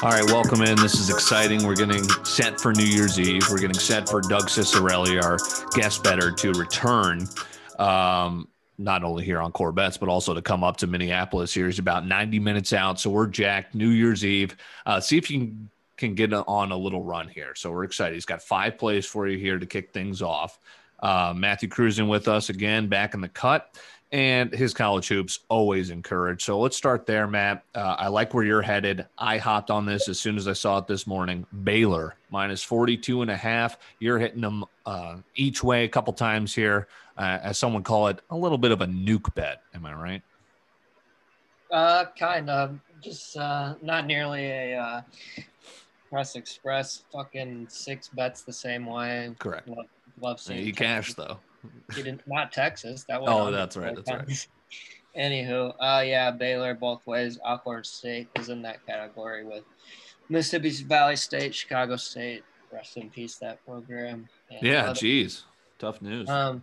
All right, welcome in. This is exciting. We're getting set for New Year's Eve. We're getting set for Doug Cicerelli, our guest better, to return. Um, not only here on Corbett's, but also to come up to Minneapolis here. He's about 90 minutes out. So we're jacked New Year's Eve. Uh, see if you can, can get on a little run here. So we're excited. He's got five plays for you here to kick things off. Uh, Matthew Cruzen with us again, back in the cut and his college hoops always encouraged. So let's start there, Matt. Uh, I like where you're headed. I hopped on this as soon as I saw it this morning. Baylor minus 42 and a half. You're hitting them uh, each way a couple times here. Uh, as someone call it, a little bit of a nuke bet. Am I right? Uh, kind of. Just uh, not nearly a uh, press express. Fucking six bets the same way. Correct. Love, love seeing you cash though. He didn't not Texas. That was oh, that's right. That's right. Anywho, uh, yeah, Baylor both ways. Alcorn State is in that category with Mississippi Valley State, Chicago State. Rest in peace that program. And yeah, geez, tough news. Um,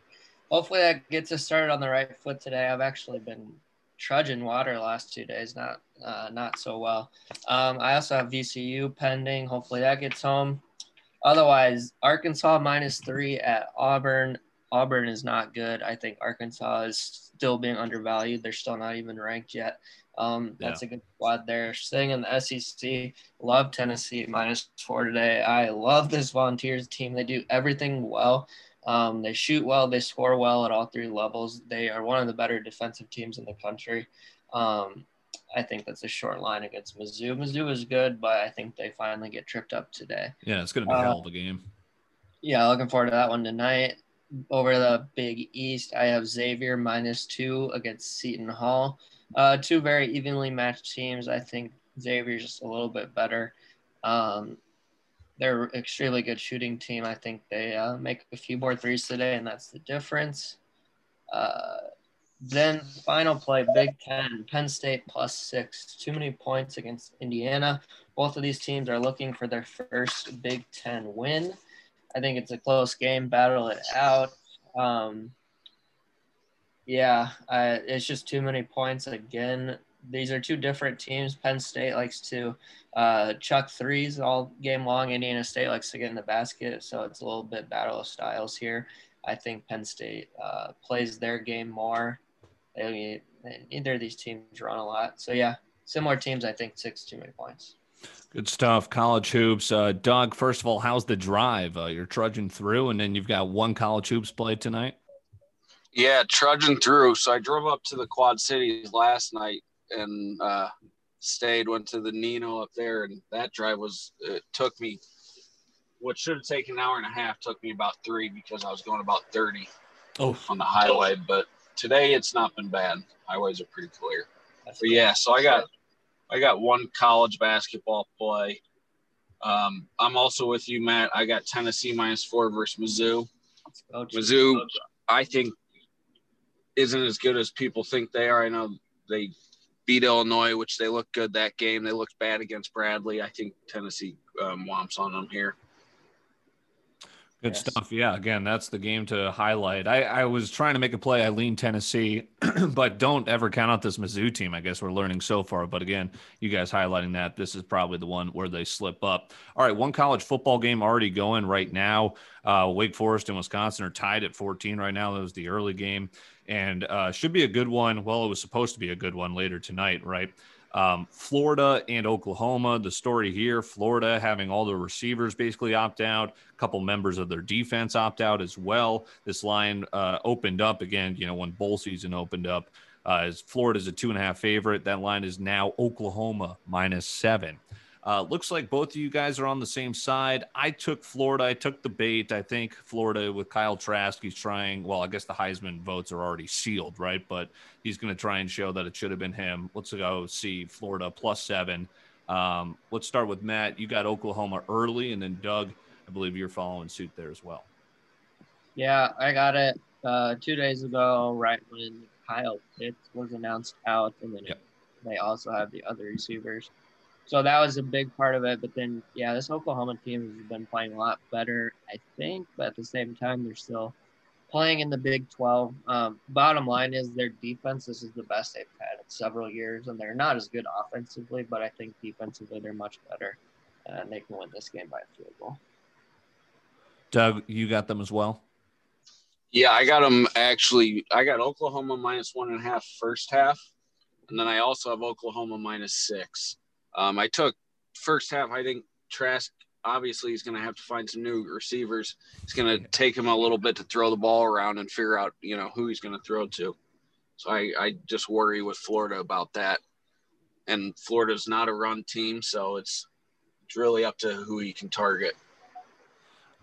hopefully that gets us started on the right foot today. I've actually been trudging water last two days, not uh, not so well. Um, I also have VCU pending. Hopefully that gets home. Otherwise, Arkansas minus three at Auburn. Auburn is not good. I think Arkansas is still being undervalued. They're still not even ranked yet. Um, that's yeah. a good squad there. Staying in the SEC, love Tennessee minus four today. I love this Volunteers team. They do everything well. Um, they shoot well. They score well at all three levels. They are one of the better defensive teams in the country. Um, I think that's a short line against Mizzou. Mizzou is good, but I think they finally get tripped up today. Yeah, it's going to be a hell of a game. Yeah, looking forward to that one tonight over the Big East, I have Xavier minus two against Seton Hall. Uh, two very evenly matched teams. I think Xavier's just a little bit better. Um, they're extremely good shooting team. I think they uh, make a few more threes today, and that's the difference. Uh, then final play, Big Ten, Penn State plus six. Too many points against Indiana. Both of these teams are looking for their first Big Ten win. I think it's a close game. Battle it out. Um, yeah, I, it's just too many points again. These are two different teams. Penn State likes to uh, chuck threes all game long. Indiana State likes to get in the basket, so it's a little bit battle of styles here. I think Penn State uh, plays their game more. They, neither of these teams run a lot. So yeah, similar teams. I think six too many points. Good stuff. College hoops. Uh, Doug, first of all, how's the drive? Uh, you're trudging through, and then you've got one college hoops play tonight. Yeah, trudging through. So I drove up to the Quad Cities last night and uh, stayed. Went to the Nino up there, and that drive was it took me what should have taken an hour and a half took me about three because I was going about thirty oh. on the highway. But today it's not been bad. Highways are pretty clear. That's but yeah, so I got I got one college basketball play. Um, I'm also with you, Matt. I got Tennessee minus four versus Mizzou. Mizzou, I think, isn't as good as people think they are. I know they beat Illinois, which they looked good that game. They looked bad against Bradley. I think Tennessee um, womps on them here. Good yes. stuff. Yeah. Again, that's the game to highlight. I, I was trying to make a play. I lean Tennessee, but don't ever count out this Mizzou team. I guess we're learning so far. But again, you guys highlighting that this is probably the one where they slip up. All right. One college football game already going right now. Uh, Wake Forest and Wisconsin are tied at 14 right now. That was the early game and uh, should be a good one. Well, it was supposed to be a good one later tonight, right? Um, Florida and Oklahoma. The story here Florida having all the receivers basically opt out, a couple members of their defense opt out as well. This line uh, opened up again, you know, when bowl season opened up. Uh, Florida's a two and a half favorite. That line is now Oklahoma minus seven. Uh, looks like both of you guys are on the same side. I took Florida. I took the bait. I think Florida with Kyle Trask, he's trying. Well, I guess the Heisman votes are already sealed, right? But he's going to try and show that it should have been him. Let's go see Florida plus seven. Um, let's start with Matt. You got Oklahoma early, and then Doug, I believe you're following suit there as well. Yeah, I got it uh, two days ago, right when Kyle Pitts was announced out, and then Yep. they also have the other receivers. So that was a big part of it. But then, yeah, this Oklahoma team has been playing a lot better, I think. But at the same time, they're still playing in the Big 12. Um, bottom line is their defense. This is the best they've had in several years, and they're not as good offensively, but I think defensively they're much better, and they can win this game by a field goal. Doug, you got them as well. Yeah, I got them actually. I got Oklahoma minus one and a half first half, and then I also have Oklahoma minus six. Um, I took first half. I think Trask obviously he's going to have to find some new receivers. It's going to take him a little bit to throw the ball around and figure out you know who he's going to throw to. So I, I just worry with Florida about that. And Florida's not a run team, so it's it's really up to who he can target.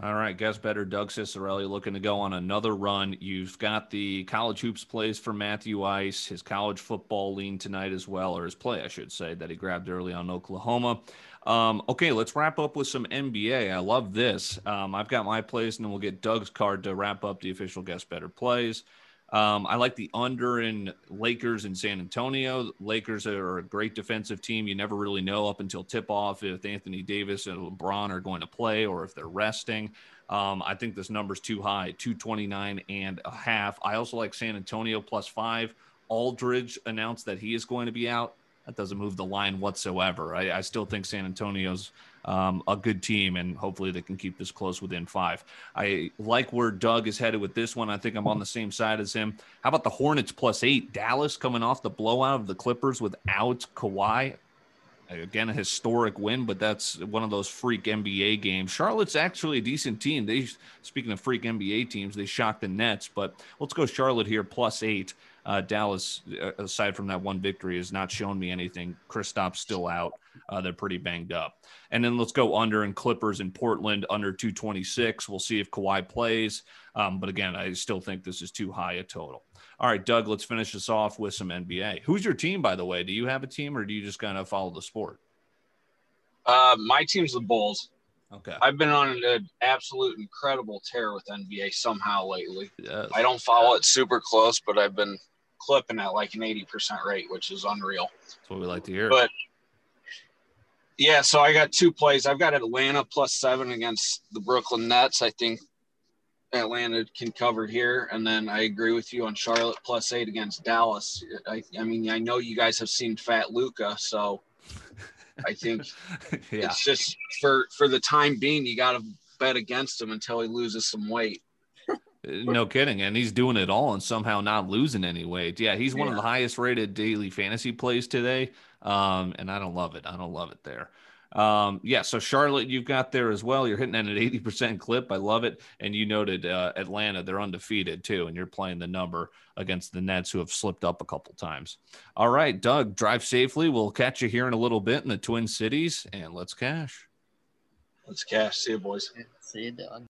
All right, guess better. Doug Cicerelli looking to go on another run. You've got the college hoops plays for Matthew Ice, his college football lean tonight as well, or his play, I should say, that he grabbed early on Oklahoma. Um, okay, let's wrap up with some NBA. I love this. Um, I've got my plays, and then we'll get Doug's card to wrap up the official guess better plays. Um, I like the under in Lakers in San Antonio. Lakers are a great defensive team. You never really know up until tip off if Anthony Davis and LeBron are going to play or if they're resting. Um, I think this number's too high, 229 and a half. I also like San Antonio plus five. Aldridge announced that he is going to be out. That doesn't move the line whatsoever. I, I still think San Antonio's um, a good team, and hopefully they can keep this close within five. I like where Doug is headed with this one. I think I'm on the same side as him. How about the Hornets plus eight? Dallas coming off the blowout of the Clippers without Kawhi. Again, a historic win, but that's one of those freak NBA games. Charlotte's actually a decent team. They, speaking of freak NBA teams, they shocked the Nets. But let's go Charlotte here plus eight. Uh, Dallas, uh, aside from that one victory, has not shown me anything. Kristaps still out. Uh, they're pretty banged up. And then let's go under and Clippers in Portland under 226. We'll see if Kawhi plays. Um, but again, I still think this is too high a total. All right, Doug, let's finish this off with some NBA. Who's your team, by the way? Do you have a team or do you just kind of follow the sport? Uh, my team's the Bulls. Okay. I've been on an absolute incredible tear with NBA somehow lately. Yes. I don't follow it super close, but I've been clipping at like an 80% rate, which is unreal. That's what we like to hear. But yeah, so I got two plays. I've got Atlanta plus seven against the Brooklyn Nets. I think Atlanta can cover here. And then I agree with you on Charlotte plus eight against Dallas. I, I mean, I know you guys have seen Fat Luka, so I think yeah. it's just for for the time being, you got to bet against him until he loses some weight. No kidding. And he's doing it all and somehow not losing any weight. Yeah, he's one of the highest rated daily fantasy plays today. Um, and I don't love it. I don't love it there. Um, yeah, so Charlotte, you've got there as well. You're hitting at an 80% clip. I love it. And you noted uh, Atlanta, they're undefeated too. And you're playing the number against the Nets who have slipped up a couple times. All right, Doug, drive safely. We'll catch you here in a little bit in the Twin Cities and let's cash. Let's cash. See you, boys. See you, Doug.